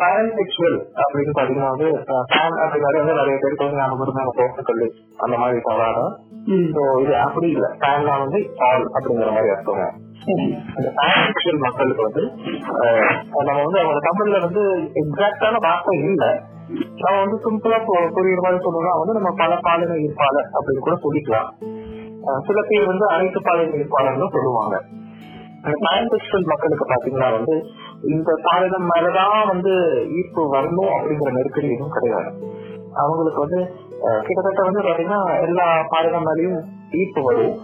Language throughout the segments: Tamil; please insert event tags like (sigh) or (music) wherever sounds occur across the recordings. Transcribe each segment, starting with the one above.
பாரன்செக்சுவல் அப்படின்னு பாத்தீங்கன்னா வந்து ஃபேன் அப்படின்னாலே வந்து நிறைய பேருக்கு வந்து ஞாபகம் இருந்தாங்க போக்குக்கல் அந்த மாதிரி தவறாதான் ஸோ இது அப்படி இல்லை. ஃபேன்னா வந்து ஆல் அப்படிங்கிற மாதிரி அர்த்தங்க. இந்த பாரன்செக்சுவல் மக்களுக்கு வந்து நம்ம வந்து அவங்க தமிழ்ல வந்து எக்ஸாக்டான வார்த்தை இல்லை. நம்ம வந்து சிம்பிளா புரியுற மாதிரி சொல்லணும்னா வந்து நம்ம பல பாலின இருப்பாளர் அப்படின்னு கூட சொல்லிக்கலாம். சில பேர் வந்து அனைத்து பாலின இருப்பாளர்னு சொல்லுவாங்க. பாரன்செக்சுவல் மக்களுக்கு பாத்தீங்கன்னா வந்து இந்த பாலினம் மேலதான் வந்து ஈர்ப்பு வரணும் அப்படிங்கிற நெருக்கடி எதுவும் கிடையாது. அவங்களுக்கு வந்து கிட்டத்தட்ட வந்து பாத்தீங்கன்னா எல்லா பாலினம் மேலேயும் ஈர்ப்பு வரும்.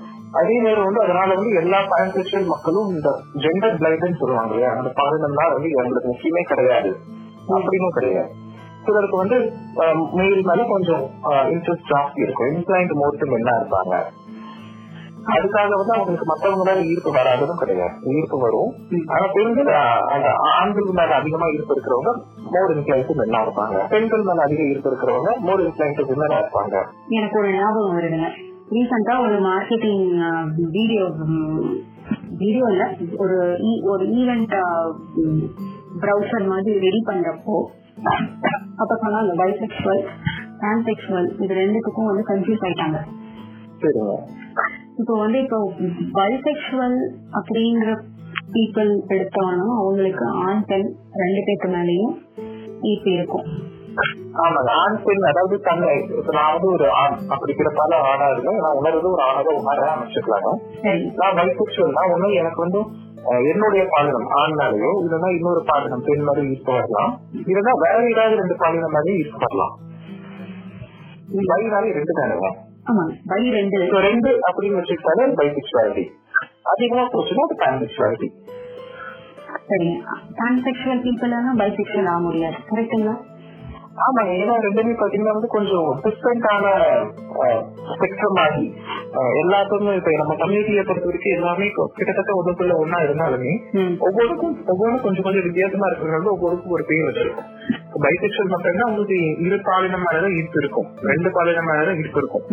அதே நேரம் வந்து அதனால வந்து எல்லா பாரன்செக்சுவல் மக்களும் இந்த ஜெண்டர் பிளைண்ட்னு சொல்லுவாங்க இல்லையா? அந்த பாலினம் தான் வந்து எங்களுக்கு முக்கியமே கிடையாது. அப்படின்னு கிடையாது. சிலருக்கு வந்து மெயில் மேல கொஞ்சம் இன்ட்ரெஸ்ட் ஜாஸ்தி இருக்கும். இன்க்ளைண்ட் மோட்டும் என்ன இருப்பாங்க. அதுக்காக வந்து அவங்களுக்கு மத்தவங்க மேல ஈர்ப்பு வராததும் கிடையாது. ஈர்ப்பு வரும். ஆனா பெண்கள் அந்த ஆண்கள் மேல அதிகமா ஈர்ப்பு இருக்கிறவங்க மோர் இன்க்ளைண்ட் மென்னா இருப்பாங்க? பெண்கள் மேல அதிக ஈர்ப்பு இருக்கிறவங்க மோர் இன்க்ளைண்ட் விமனா இருப்பாங்க? எனக்கு ஒரு ஞாபகம் வருதுங்க. ரீசெண்டா ஒரு மார்க்கெட்டிங் வீடியோ வீடியோ இல்ல ஒரு ஒரு ஈவெண்ட் ப்ரௌசர் மாதிரி ரெடி பண்றப்போ அப்ப சொன்னாங்க பைசெக்சுவல் டிரான்செக்சுவல் இது ரெண்டுத்துக்கும் வந்து கன்ஃபியூஸ் ஆயிட்டாங்க. சரிங்க. இப்போ வந்து இப்போ பைசெக்சுவல் அப்படிங்கிற பீப்புள் எடுத்தோம்னா அவங்களுக்கு ஆண் பெண் ரெண்டு பேருக்கு மேலேயும் ஈர்ப்பு இருக்கும். ஆமாங்க. ஆண் பெண் அதாவது தன்னை இப்ப நான் வந்து ஒரு ஆண். அப்படி பிறப்பால ஆணா இருக்கேன் நான் உணர்றது ஒரு ஆணாக உணர அமைச்சுக்கலாங்க. சரி. நான் பைசெக்சுவல்னா ஒண்ணு எனக்கு வந்து என்னுடைய பாலினம் ஆண்னாலேயோ இல்லைன்னா இன்னொரு பாலினம் பெண் மாதிரி ஈர்ப்பு வரலாம் இல்லைன்னா வேற ஏதாவது ரெண்டு பாலினம் மாதிரி ஈர்ப்பு வரலாம். ரெண்டு ஆமா பை ரெண்டு. ரெண்டு அப்படின்னு வச்சுக்கிட்டாலே பைசெக்சுவாலிட்டி அதிகமா போச்சுன்னா அது பான்செக்சுவாலிட்டி சரி டிரான்செக்சுவல் பீப்புள் எல்லாம் பைசெக்சுவல் ஆக முடியாது. கரெக்டுங்களா ஆமாங்க ஏன்னா ரெண்டுமே பாத்தீங்கன்னா வந்து கொஞ்சம் டிஃப்ரெண்டான ஸ்பெக்ட்ரம் ஆகி எல்லாத்துக்குமே இப்ப நம்ம கம்யூனிட்டியை பொறுத்த வரைக்கும் எல்லாமே கிட்டத்தட்ட ஒன்றுக்குள்ள ஒன்னா இருந்தாலுமே ஒவ்வொருக்கும் ஒவ்வொன்றும் கொஞ்சம் கொஞ்சம் வித்தியாசமா இருக்கிறதுனால ஒவ்வொருக்கும் ஒரு பேர் வச்சிருக்கும். பைசெக்சுவல் மட்டும்னா உங்களுக்கு இரு பாலினம் மேலதான் ஈர்ப்பு இருக்கும். ரெண்டு பாலினம் மேலதான் ஈர்ப்பு இருக்கும்.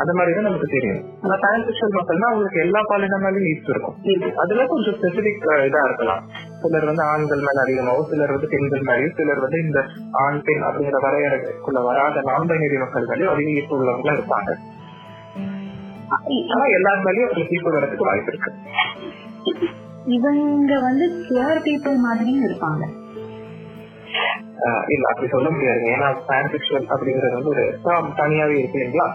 அந்த மாதிரி தான் நமக்கு தெரியும். ஆனா டிரான்செக்சுவல் மக்கள்னா உங்களுக்கு எல்லா பாலினம் மேலயும் ஈர்ப்பு இருக்கும். இருக்கு. அதுல கொஞ்சம் ஸ்பெசிபிக் இதா இருக்கலாம். சிலர் வந்து ஆண்கள் மேல அதிகமாகவும் சிலர் வந்து பெண்கள் மேலேயும் சிலர் வந்து இந்த ஆண் பெண் அப்படிங்கிற வரையறைக்குள்ள வராத நான் பைனரி மக்கள் மேலேயும் அதிக ஈர்ப்பு உள்ளவங்களா இருப்பாங்க. ஆனா எல்லார் மேலேயும் அவங்களுக்கு ஈர்ப்பு வரதுக்கு வாய்ப்பு இருக்கு. இவங்க வந்து பியூர் பீப்புள் மாதிரியும் இருப்பாங்க. இல்ல அப்படி சொல்ல முடியாதுங்க. ஏன்னா டிரான்செக்சுவல் அப்படிங்கிறது வந்து ஒரு தனியாவே இருக்கு இல்லைங்களா?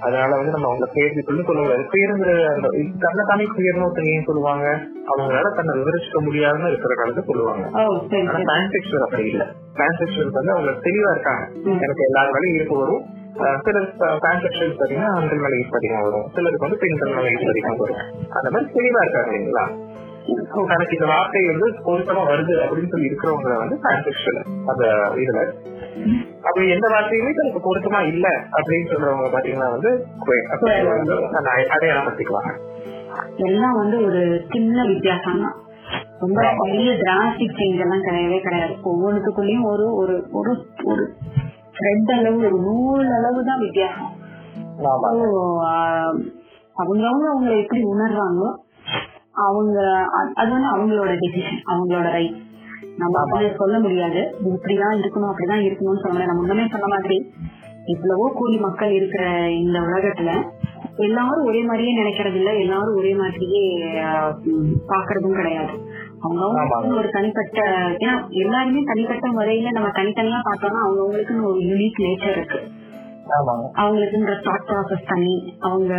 அதனால வந்து நம்ம அவங்க பேர் சொல்ல முடியாது பேருங்கிற அந்த தன்னை தானே பேர்னு ஒருத்தங்க ஏன் சொல்லுவாங்க? அவங்களால தன்னை விவரிச்சுக்க முடியாதுன்னு இருக்கிறனால சொல்லுவாங்க. ஓ சரி ஆனா அப்படி இல்ல. டிரான்செக்சுவல் வந்து அவங்க தெளிவா இருக்காங்க. எனக்கு எல்லாரும் மேலே ஈர்ப்பு வரும். அஹ் சிலர் டிரான்செக்சுவல் பாத்தீங்கன்னா ஆண்கள் மேல ஈர்ப்பு அதிகம் வரும். சிலருக்கு வந்து பெண்கள் மேல ஈர்ப்பு அதிகம் வரும். அந்த மாதிரி தெளிவா இருக்காங்க இல்லைங்களா? தனக்கு இந்த வார்த்தை வந்து பொருத்தமா வருது அப்படின்னு சொல்லி இருக்கிறவங்க வந்து டிரான்செக்சுவல் அந்த இதுல. அப்படி எந்த வார்த்தையுமே தனக்கு பொருத்தமா இல்ல அப்படின்னு சொல்றவங்க பாத்தீங்கன்னா வந்து அந்த அடையாளப்படுத்திக்குவாங்க எல்லாம் வந்து ஒரு சின்ன வித்தியாசம் தான். ரொம்ப பெரிய டிராஸ்டிக் சேஞ்ச் எல்லாம் கிடையவே கிடையாது. ஒவ்வொன்றுக்குள்ளயும் ஒரு ஒரு ஒரு ஒரு த்ரெட் அளவு ஒரு நூல் அளவு தான் வித்தியாசம். அவங்கவங்க அவங்களை எப்படி உணர்றாங்களோ அவங்க அது வந்து அவங்களோட டெசிஷன் அவங்களோட ரைட் நம்ம வந்து சொல்ல முடியாது. இப்படிதான் இருக்கணும் அப்படிதான் இருக்கணும்னு சொல்ல முடியாது நம்ம முன்னமே சொன்ன மாதிரி இவ்வளவோ கோடி மக்கள் இருக்கிற இந்த உலகத்துல எல்லாரும் ஒரே மாதிரியே நினைக்கிறது இல்ல. எல்லாரும் ஒரே மாதிரியே பாக்குறதும் கிடையாது. அவங்கவுங்க ஒரு தனிப்பட்ட ஏன்னா எல்லாருமே தனிப்பட்ட முறையில நம்ம தனித்தனியா பார்த்தோம்னா அவங்கவுங்களுக்குன்னு ஒரு யூனிக் நேச்சர் இருக்கு. அவங்களுக்குன்ற தாட் ப்ராசஸ் தனி. அவங்க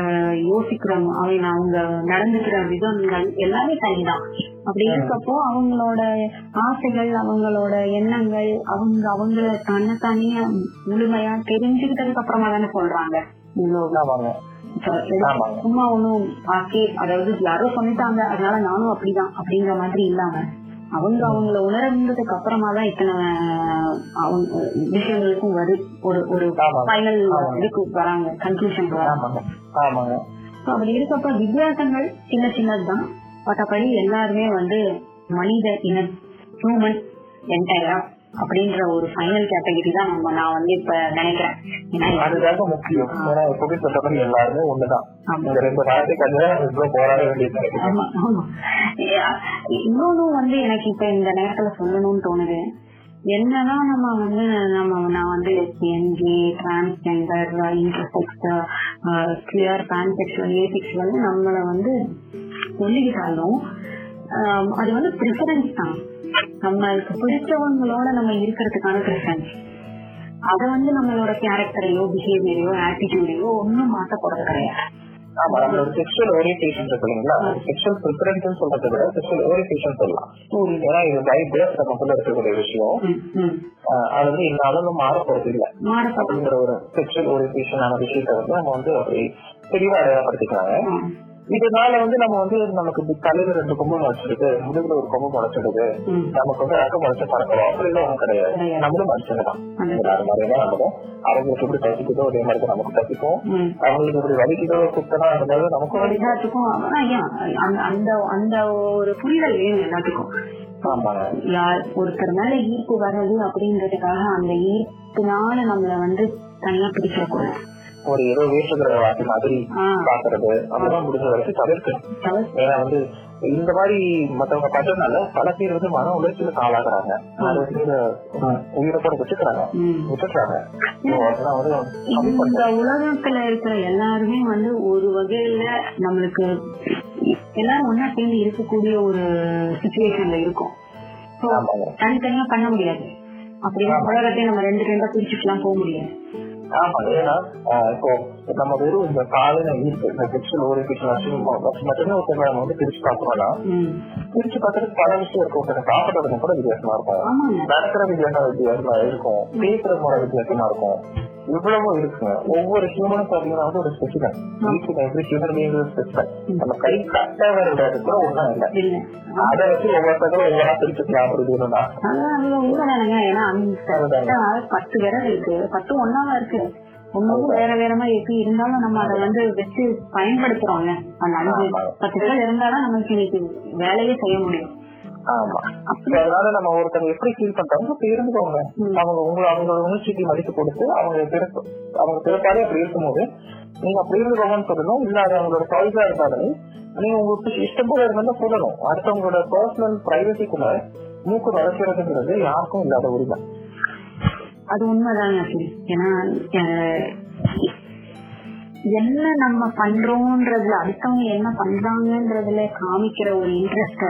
யோசிக்கிறவங்க அவங்க அவங்க நடந்துக்கிற விதங்கள் எல்லாமே தனிதான். அப்படி இருக்கப்போ அவங்களோட ஆசைகள் அவங்களோட எண்ணங்கள் அவங்க அவங்கள தன்னைத்தானே முழுமையா தெரிஞ்சுக்கிட்டதுக்கு அப்புறமா தானே சொல்றாங்க. சும்மா ஒண்ணும் அதாவது யாரோ சொல்லிட்டாங்க அதனால நானும் அப்படிதான் அப்படிங்கிற மாதிரி இல்லாம. அவங்க அவங்கள உணர்ந்ததுக்கு அப்புறமா தான் இத்தனை அவங்க விஷயங்களுக்கும் வரு ஒரு ஒரு. ஃபைனல். இதுக்கு வராங்க கன்க்ளூஷன் வராங்க அப்படி இருக்கப்ப வித்தியாசங்கள் சின்ன சின்னதுதான் மற்றபடி எல்லாருமே வந்து மனித இன ஹியூமன் என்டையரா அப்படின்ற ஒரு ஃபைனல் கேட்டகரி தான் நம்ம நான் வந்து இப்ப நினைக்கிறேன். அதுதாங்க முக்கியம். ஏன்னா எப்பவுமே சொல்ற மாதிரி எல்லாருமே ஒண்ணுதான். இந்த ரெண்டு வார்த்தைக்காக இவ்வளவு போராட வேண்டியது இருக்கு. ஆமா ஆமா. இன்னொன்னு வந்து எனக்கு இப்ப இந்த நேரத்துல சொல்லணும்னு தோணுது. என்னதான் நம்ம வந்து நம்ம நான் வந்து எஸ்பிஎன்ஜி transgender intersex queer transsexual asexual நம்மளை வந்து சொல்லிக்கிட்டாலும் அது வந்து ப்ரிஃபரன்ஸ் தான். நம்மளுக்கு பிடிச்சவங்களோட நம்ம இருக்கிறதுக்கான ப்ரிஃபரன்ஸ் அத வந்து நம்மளோட கேரக்டரையோ பிஹேவியரையோ ஆட்டிடியூடையோ ஒன்னும் மாத்த போறது கிடையாது. ஆமா நம்மளோட செக்ஷுவல் ஓரியன்டேஷன் இருக்கு இல்லைங்களா? செக்ஷுவல் ப்ரிஃபரன்ஸ் சொல்றதை விட செக்ஷுவல் ஓரியன்டேஷன் சொல்லலாம். ஏன்னா இது பைபிள் நமக்குள்ள இருக்கக்கூடிய விஷயம். அது வந்து என்னாலும் மாற போறது இல்ல. அப்படிங்கிற ஒரு செக்ஷுவல் ஓரியன்டேஷனான விஷயத்தை வந்து நம்ம வந்து அப்படி தெளிவா அடையாளப்படுத்திக்கிறாங்க. ம். இதனால வந்து நம்ம வந்து நமக்கு தலையில ரெண்டு கொம்பு முளைச்சிருக்கு முதுகுல ஒரு கொம்பு முளைச்சிடுது ம். நமக்கு வந்து அக்க முளைச்ச பறக்கிறோம். அப்படிலாம் ஒண்ணும் கிடையாது. நம்மளும் மனுஷங்க தான் அது. எல்லாரும் மாதிரி தான் நம்மளும் அவங்களுக்கு எப்படி பசிக்குதோ அதே மாதிரி தான் நமக்கு பசிக்கும். அவங்களுக்கு எப்படி வலிக்குதோ குத்தனா மாதிரி நமக்கும் எல்லாத்துக்கும் அந்த- அந்த ஒரு புரிதல் வேணும் எல்லாத்துக்கும். யார் ஒருத்தர் மேல ஈர்ப்பு வர்றது அப்படின்றதுக்காக அந்த ஈர்ப்புனால நம்மள வந்து தனியா பிடிச்சிடக்கூடாது ஒரு ஏதோ வேற்றுகிற வாசி மாதிரி. பாக்குறது அதெல்லாம் முடிஞ்ச வரைக்கும் தவிர்க்கணும் ஏன்னா வந்து இந்த மாதிரி மத்தவங்க பண்றதுனால பல பேர் வந்து மன உளைச்சலுக்கு ஆளாகிறாங்க. நிறைய பேர் உயிரை கூட விட்டுக்கிறாங்க. கம்மி இந்த உலகத்துல இருக்கிற எல்லாருமே வந்து ஒரு வகையில நம்மளுக்கு எல்லாரும் ஒன்னா சேர்ந்து இருக்கக்கூடிய ஒரு சுச்சுவேஷன்ல இருக்கும். தனித்தனியா பண்ண முடியாது. அப்படின்னா உலகத்தை நம்ம ரெண்டு ரெண்டா பிரிச்சுட்டுலாம் போக முடியாது. ஆமா ஏன்னா இப்போ நம்ம வெறும் இந்த காலையில ஈர்ப்பு இந்த செக்ஷுவல் ஓரியன்டேஷன் மட்டுமே ஒருத்தர் நம்ம வந்து பிரிச்சு பார்க்கறோம்னா ம். பிரிச்சு பார்க்கறதுக்கு பல விஷயம் இருக்கும். ஒருத்தர் சாப்பிடுறது கூட வித்தியாசமா இருக்கும். நடக்கிற வித்தியாசம் வித்தியாசமா இருக்கும். பேசுற முறை வித்தியாசமா இருக்கும். இவ்வளவு இருக்குங்க ஒவ்வொரு ஹியூமனும் பாத்தீங்கன்னா வந்து ஒரு ஸ்பெசிஃபன் எவ்ரி ஹியூமன் பீங் ஸ்பெசிஃபன் நம்ம கை கட்ட வேற கூட ஒண்ணும் இல்லை. அதை வச்சு ஒவ்வொருத்தரும் ஒவ்வொன்றா பிரிச்சுக்கலாம். அது உண்மைதானங்க ஏன்னா பத்து விரல் இருக்கு. பத்து ஒன்னாவா இருக்கு. ஒன்னொன்னு வேற வேறமா இருக்கு இருந்தாலும் நம்ம அதை வந்து வச்சு பயன்படுத்துறோங்க. அந்த அஞ்சு பத்து விரல் இருந்தாதான் நமக்கு இன்னைக்கு வேலையே செய்ய முடியும். ஆமா. அதனால நம்ம ஒருத்தங்க எப்படி ஃபீல் பண்றாங்க இருந்துக்கோங்க. அவங்க உங்களை அவங்களோட உணர்ச்சிக்கு மதிப்பு கொடுத்து அவங்க பிறப்பு அவங்க பிறப்பாலே அப்படி இருக்கும்போது நீங்க அப்படி இருந்துக்கோங்கன்னு சொல்லணும். இல்ல அது அவங்களோட சாய்ஸா இருந்தாலும் நீங்க உங்களுக்கு இஷ்டம் போல சொல்லணும். அடுத்தவங்களோட பர்சனல் பிரைவசிக்குள்ள மூக்கு வளர்க்கிறதுங்கிறது யாருக்கும் இல்லாத உரிமை அது உண்மைதாங்க ஏன்னா என்ன நம்ம பண்றோம்ன்றதுல அடுத்தவங்க என்ன பண்றாங்கன்றதுல காமிக்கிற ஒரு இன்ட்ரெஸ்ட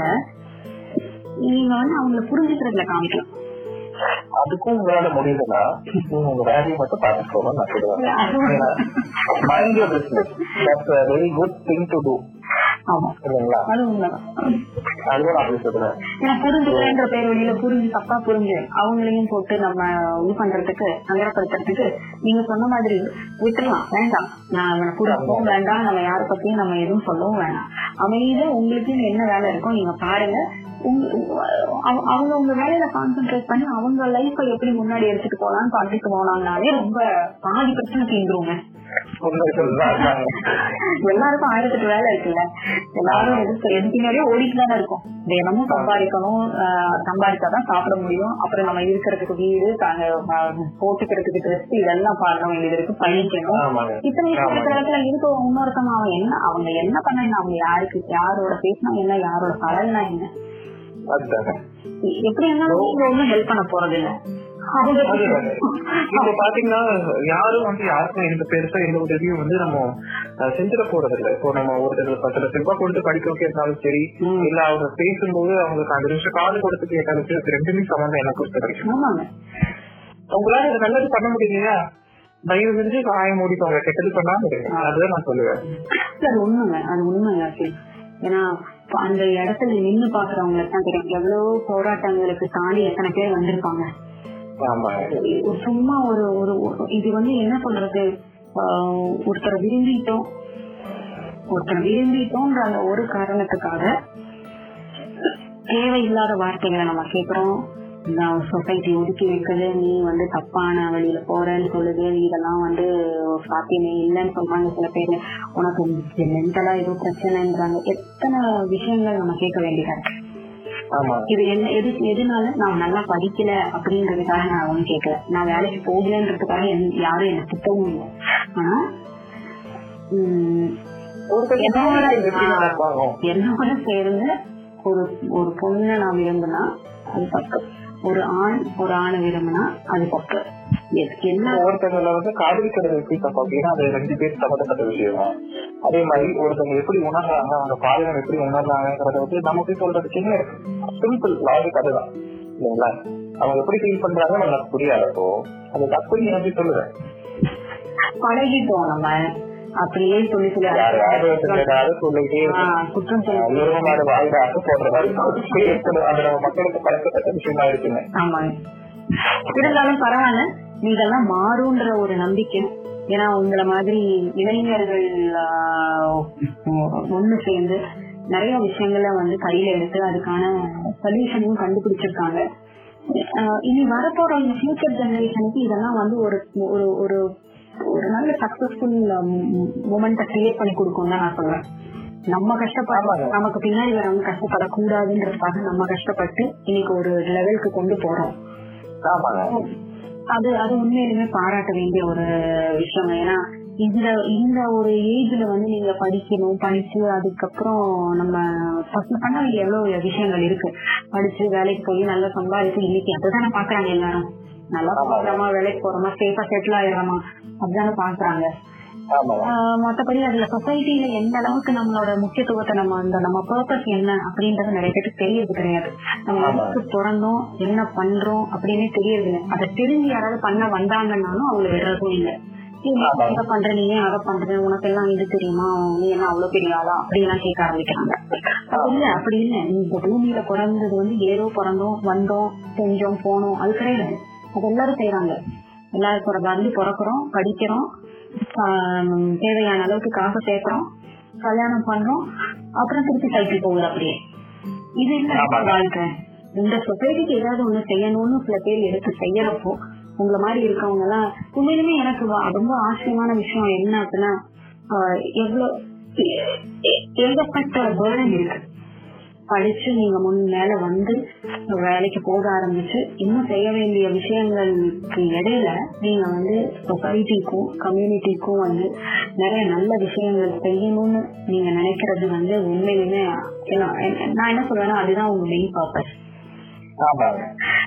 நீங்க வந்து அவங்கள புரிஞ்சுக்கிறதுல காமிக்கலாம் அதுக்கும் உங்களால முடியுதுன்னா நீங்க உங்க வேலையை மட்டும் பார்த்துக்கோங்க நான் சொல்லுவேன் mind your business that's very good thing to do அது உண்மைதான் ஏன்னா புரிஞ்சுக்கிறேன்ற பேர் வழியில புரிஞ்சு தப்பா புரிஞ்சு அவங்களையும் போட்டு நம்ம இது பண்றதுக்கு சங்கடப்படுத்துறதுக்கு நீங்க சொன்ன மாதிரி விட்டுறலாம். வேண்டாம். நான் அவனை கொடுக்கவும் வேண்டாம். நம்ம யார பத்தியும் நம்ம எதுவும் சொல்லவும் வேண்டாம் அமைதியா உங்களுக்கு என்ன வேலை இருக்கோ நீங்க பாருங்க. அவங்க உங்க வேலையில கான்சென்ட்ரேட் பண்ணி அவங்க லைஃப எப்படி முன்னாடி எடுத்துட்டு போலாம்னு பண்ணிட்டு போனாங்கனாலே ரொம்ப பாதி பிரச்சனை தீந்துருங்க. எல்லாருக்கும் ஆயிரத்தெட்டு வேலை இருக்குல்ல? எல்லாரும் எதுக்கு எது பின்னாடியே ஓடிட்டு தானே இருக்கும். தினமும் சம்பாதிக்கணும் சம்பாதிச்சாதான் சாப்பிட முடியும். அப்புறம் நம்ம இருக்கிறதுக்கு வீடு தாங்க போட்டுக்கிறதுக்கு ட்ரெஸ் இதெல்லாம் பண்ண வேண்டியது இருக்கு பண்ணிக்கணும் ஆமாங்க. இத்தனை இடத்துல இருக்க இன்னொருத்தவங்க அவன் என்ன அவங்க என்ன பண்ண அவங்க யாருக்கு யாரோட பேசினா என்ன யாரோட பலன்னா என்ன? எப்படி இருந்தாலும் நீங்க ஹெல்ப் பண்ண போறது இல்ல. இப்ப பாத்தீங்கன்னா யாரும் வந்து யாருக்கும் எந்த பெருசா எந்த உதவியும் வந்து நம்ம செஞ்சிட போறது இல்ல இப்போ நம்ம ஒருத்தர் பத்து லட்சம் ரூபாய் கொண்டு படிக்க வைக்கிறதாலும் சரி. இல்ல அவங்க பேசும்போது அவங்களுக்கு அஞ்சு நிமிஷம் காது கொடுத்து கேட்டாலும் சரி ரெண்டுமே சம்பந்தம் எனக்கு ஆமாங்க. உங்களால நல்லது பண்ண முடியலையா தயவு செஞ்சு காய மூடிக்கோங்க கெட்டது பண்ணாம இருங்க. அதுதான் நான் சொல்லுவேன். அது உண்மைங்க. அது ஆக்சுவலி. ஏன்னா அந்த இடத்துல நின்னு பாக்குறவங்களுக்கு தான் தெரியும். எவ்வளவு போராட்டங்களுக்கு தாண்டி எத்தனை பேர் வந்திருப்பாங்க. சும்மா ஒரு ஒரு இது வந்து என்ன பண்றது ஆஹ் ஒருத்தரை விரும்பிட்டோம். ஒருத்தரை விரும்பிட்டோம்ன்ற அந்த ஒரு காரணத்துக்காக தேவையில்லாத வார்த்தைகளை நம்ம கேட்கிறோம் சொசைட்டி ஒதுக்கி வைக்குது நீ வந்து தப்பான வழியில போறேன்னு சொல்லுது. இதெல்லாம் வந்து சாத்தியமே இல்லைன்னு சொல்றாங்க சில பேர். உனக்கு மென்டலா ஏதோ பிரச்சனைன்றாங்க. எத்தனை விஷயங்கள் நம்ம கேட்க வேண்டியதா இருக்கு? இது என்ன எது எதுனால நான் நல்லா படிக்கல அப்படின்றதுக்காக நான் ஒண்ணு கேட்கல நான் வேலைக்கு போகலன்றதுக்காக யாரும் என்ன திட்டவும் இல்லை. ஆனா என்னோட சேர்ந்து ஒரு ஒரு பொண்ணை நான் விரும்பினா அது தப்பு. ஒரு ஆண் ஒரு ஆணை விரும்பினா அது தப்பு. ஒருத்தவங்களை வந்து காதலிக்கிறது எப்படி தப்பு அப்படின்னா அது ரெண்டு பேர் சம்மந்தப்பட்ட விஷயம்? அதே மாதிரி ஒருத்தவங்க எப்படி உணர்றாங்க? அவங்க பாலினம் எப்படி உணர்றாங்கிறத வந்து நமக்கு சொல்றதுக்கு என்ன சிம்பிள் லாஜிக் அதுதான். இல்லைங்களா? அவங்க எப்படி ஃபீல் பண்றாங்க நமக்கு புரியாது. அப்போ அது தப்பு நீ எப்படி சொல்லுவேன். பழகிட்டோம் நம்ம அப்படியே சொல்லி மக்களுக்கு பழக்கப்பட்ட விஷயமா இருக்குங்க ஆமாங்க. இருந்தாலும் பரவாயில்ல. நீங்கெல்லாம் மாறுன்ற ஒரு நம்பிக்கை. ஏன்னா உங்களை மாதிரி இளைஞர்கள் ஒண்ணு சேர்ந்து நிறைய விஷயங்களை வந்து கையில எடுத்து அதுக்கான சொல்யூஷனையும் கண்டுபிடிச்சிருக்காங்க. இனி வரப்போற இந்த ஃபியூச்சர் ஜெனரேஷனுக்கு இதெல்லாம் வந்து ஒரு ஒரு ஒரு ஒரு நல்ல சக்சஸ்ஃபுல் மூமெண்ட்டை கிரியேட் பண்ணி கொடுக்கும் தான் நான் சொல்றேன். நம்ம கஷ்டப்பட நமக்கு பின்னாடி வரவங்க கஷ்டப்படக்கூடாதுன்றதுக்காக நம்ம கஷ்டப்பட்டு இன்னைக்கு ஒரு லெவலுக்கு கொண்டு போறோம். அது அது உண்மையிலுமே பாராட்ட வேண்டிய ஒரு விஷயம். ஏன்னா இதுல இந்த ஒரு ஏஜ்ல வந்து நீங்க படிக்கணும் படிச்சு அதுக்கப்புறம் நம்ம பண்ண வேண்டிய எவ்வளவு விஷயங்கள் இருக்கு. படிச்சு வேலைக்கு போய் நல்லா சம்பாதிச்சு இன்னைக்கு அதுதானே பாக்குறாங்க எல்லாரும். நல்லா போறோமா வேலைக்கு போறோமா சேஃபா செட்டில் ஆயிடுறோமா அதுதானே பாக்குறாங்க. மத்தபடி அதுல சொசைட்டில எந்த அளவுக்கு நம்மளோட முக்கியத்துவத்தை நம்ம அந்த நம்ம பர்பஸ் என்ன அப்படின்றது நிறைய பேருக்கு தெரியறது கிடையாது. நம்ம எதுக்கு பிறந்தோம் என்ன பண்றோம் அப்படின்னு தெரியறது அதை தெரிஞ்சு யாராவது பண்ண வந்தாங்கன்னாலும் அவங்க விடுறதும் இல்லை. இதை பண்ற நீ ஏன் அதை பண்ற? உனக்கு எல்லாம் இது தெரியுமா? நீ என்ன அவ்வளவு பெரிய ஆளா? அப்படிலாம் கேட்க ஆரம்பிக்கிறாங்க. அப்படி இல்ல அப்படி இல்ல. இந்த பூமியில பிறந்தது வந்து ஏதோ பிறந்தோம் வந்தோம் செஞ்சோம் போனோம். அது கிடையாது. அது எல்லாரும் செய்யறாங்க எல்லாரும் பிற- வந்து பிறக்கிறோம் படிக்கிறோம் தேவையான அளவுக்கு காசு சேர்க்கிறோம் கல்யாணம் பண்றோம் அப்புறம் திருப்பி சைக்கிள் போகுது அப்படியே. இது இல்ல வாழ்க்கை? இந்த சொசைட்டிக்கு ஏதாவது ஒண்ணு செய்யணும்னு சில பேர் எடுத்து செய்யறப்போ உங்களை மாதிரி இருக்கவங்க எல்லாம் உண்மையிலுமே எனக்கு ரொம்ப ஆச்சரியமான விஷயம் என்ன அப்படின்னா எவ்வளவு ஏகப்பட்ட பேர்டன் இருக்கு. படிச்சு நீங்க முன் மேல வந்து வேலைக்கு போக ஆரம்பிச்சு இன்னும் செய்ய வேண்டிய விஷயங்களுக்கு இடையில நீங்க வந்து சொசைட்டிக்கும் கம்யூனிட்டிக்கும் வந்து நிறைய நல்ல விஷயங்கள் செய்யணும்னு நீங்க நினைக்கிறது வந்து உண்மையிலுமே நான் என்ன சொல்றேன்னா அதுதான் உங்க மெயின் பர்பஸ்